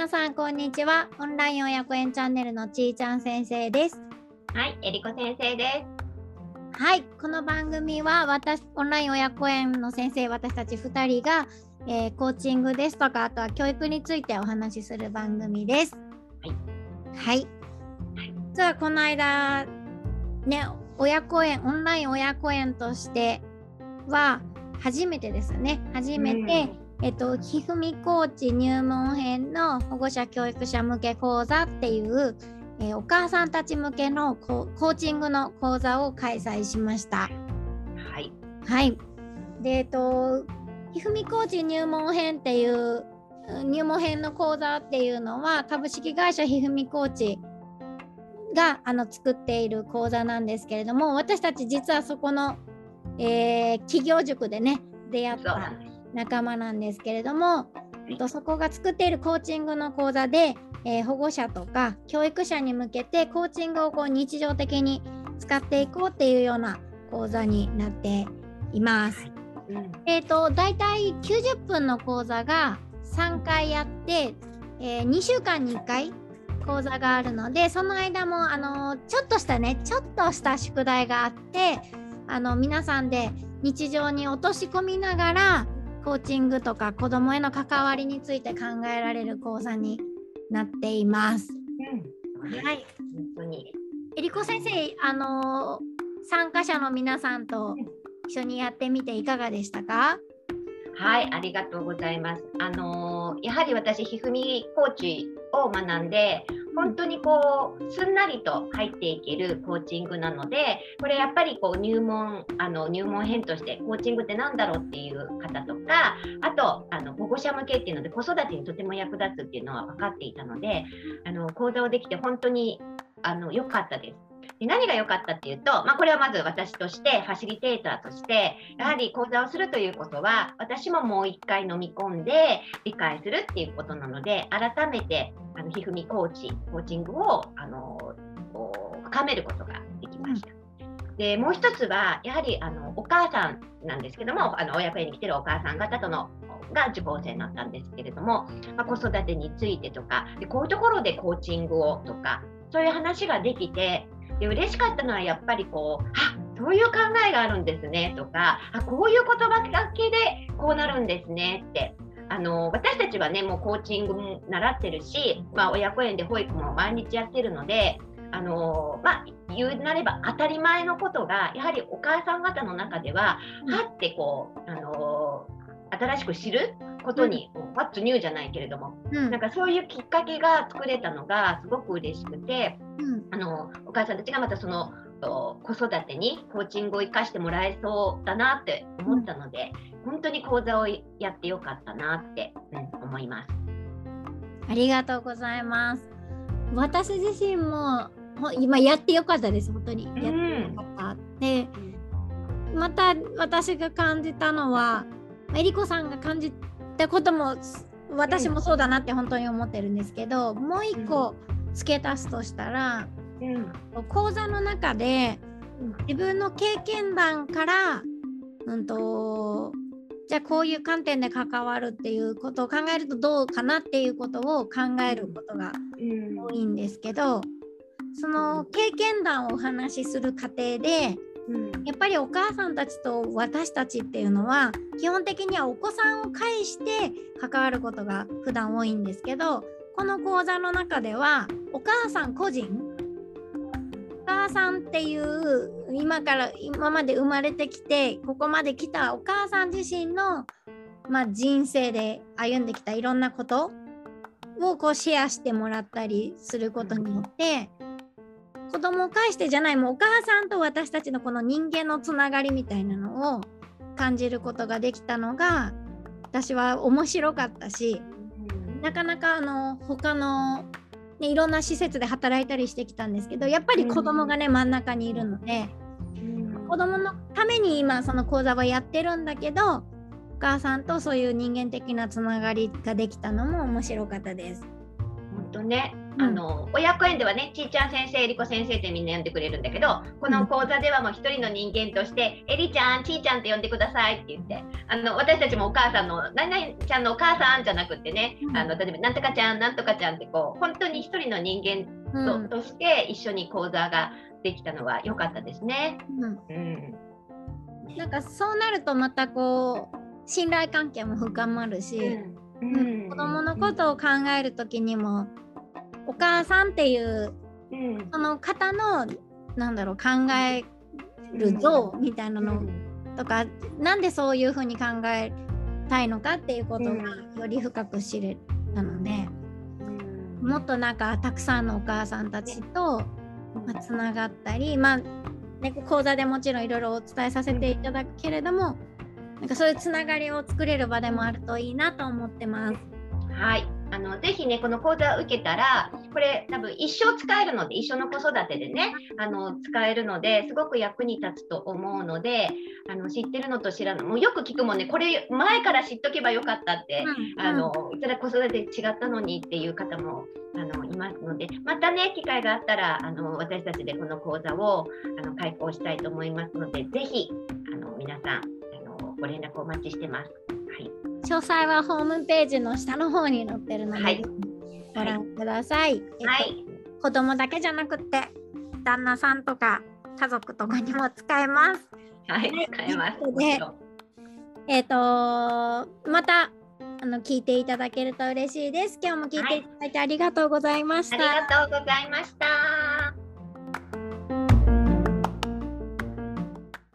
皆さんこんにちは。オンライン親子園チャンネルのちーちゃん先生です。はいえりこ先生です。はいこの番組は私オンライン親子園の先生私たち2人が、えー、コーチングですとかあとは教育についてお話しする番組です。はい。はい、実はこの間ね親子園オンライン親子園としては初めてですね。初めて、うん、えっとひふみコーチ入門編の保護者教育者向け講座っていう、えー、お母さんたち向けのコーチングの講座を開催しました。はい、はい、でえっとひふみコーチ入門編っていう入門編の講座っていうのは株式会社ひふみコーチがあの作っている講座なんですけれども私たち実はそこのえー、企業塾でね出会った仲間なんですけれども、とそこが作っているコーチングの講座で、えー、保護者とか教育者に向けてコーチングをこう日常的に使っていこうっていうような講座になっています。うん、えっ、ー、と大体90分の講座が3回やって、えー、2週間に1回講座があるのでその間もあのちょっとしたねちょっとした宿題があってあの皆さんで日常に落とし込みながらコーチングとか子どもへの関わりについて考えられる講座になっています。うん、はい、本当に。えりこ先生、あの参加者の皆さんと一緒にやってみていかがでしたか？はい、ありがとうございます。あのやはり私ひふみコーチを学んで、本当にこうすんなりと入っていけるコーチングなのでこれやっぱりこう入門あの入門編としてコーチングって何だろうっていう方とかあとあの保護者向けっていうので子育てにとても役立つっていうのは分かっていたのであの講座をできて本当にあの良かったです。で何が良かったっていうと、まあ、これはまず私としてファシリテーターとしてやはり講座をするということは私ももう一回飲み込んで理解するっていうことなので改めてのひふみコーチコーチングをあの深めることができました。でもう一つはやはりあのお母さんなんですけどもあの親子に来てるお母さん方とのが受講生になったんですけれども、まあ、子育てについてとかでこういうところでコーチングをとかそういう話ができてで嬉しかったのはやっぱりこうあそういう考えがあるんですねとかあこういう言葉だけでこうなるんですねってあの私たちはねもうコーチングも習ってるし、まあ、親子園で保育も毎日やってるのであのまあ、言うなれば当たり前のことがやはりお母さん方の中では、うん、はってこう、あの新しく知ることに、うん、What's new じゃないけれども、うん、なんかそういうきっかけが作れたのがすごく嬉しくて、うん、あのお母さんたちがまたその子育てにコーチングを生かしてもらえそうだなって思ったので、本当に講座をやってよかったなって、うん、思います。ありがとうございます。私自身も今やってよかったです本当に。やってよかった。でまた私が感じたのはえりこさんが感じたことも私もそうだなって本当に思ってるんですけど、もう一個付け足すとしたら、うん、講座の中で自分の経験談から、うんと、じゃあこういう観点で関わるっていうことを考えるとどうかなっていうことを考えることが多いんですけど、その経験談をお話しする過程でやっぱりお母さんたちと私たちっていうのは基本的にはお子さんを介して関わることが普段多いんですけどこの講座の中ではお母さん個人おさんっていう今から今まで生まれてきてここまで来たお母さん自身の、まあ、人生で歩んできたいろんなことをこうシェアしてもらったりすることによって子供を介してじゃないもうお母さんと私たちのこの人間のつながりみたいなのを感じることができたのが私は面白かったしなかなかあの他の、ね、いろんな施設で働いたりしてきたんですけどやっぱり子供がね真ん中にいるので子供のために今その講座はやってるんだけどお母さんとそういう人間的なつながりができたのも面白かったです。本当ねあの親子園ではねちーちゃん先生えりこ先生ってみんな呼んでくれるんだけどこの講座ではもう一人の人間としてえりちゃんちーちゃんって呼んでくださいって言ってあの私たちもお母さんの何々ちゃんのお母さんじゃなくってね、あの例えばなんとかちゃんなんとかちゃんってこう本当に一人の人間と,、として一緒に講座ができたのは良かったですね。うん、うん。なんかそうなるとまたこう信頼関係も深まるし、うんうん、子供のことを考える時にもお母さんっていう、うん、その方のなんだろう考える像みたいなのとか、うん、なんでそういうふうに考えたいのかっていうことがより深く知れたので、うん、もっとなんかたくさんのお母さんたちとつながったりまあね、講座でもちろんいろいろお伝えさせていただくけれどもなんかそういうつながりを作れる場でもあるといいなと思ってます。はいあのぜひねこの講座を受けたらこれ多分一生使えるので一緒の子育てでねあの使えるのですごく役に立つと思うのであの知ってるのと知らないもうよく聞くもんねこれ前から知っとけばよかったって、うん、あのいたら子育て違ったのにっていう方もあのいますのでまたね機会があったらあの私たちでこの講座をあの開講したいと思いますのでぜひあの皆さんご連絡お待ちしてます。はい詳細はホームページの下の方に載ってるので、はい、ご覧ください。はい、えっと、子供だけじゃなくて旦那さんとか家族とかにも使えます。はい、使えます。えっ、とまたあの聞いていただけると嬉しいです。今日も聞いていただいてありがとうございました。はい、ありがとうございました。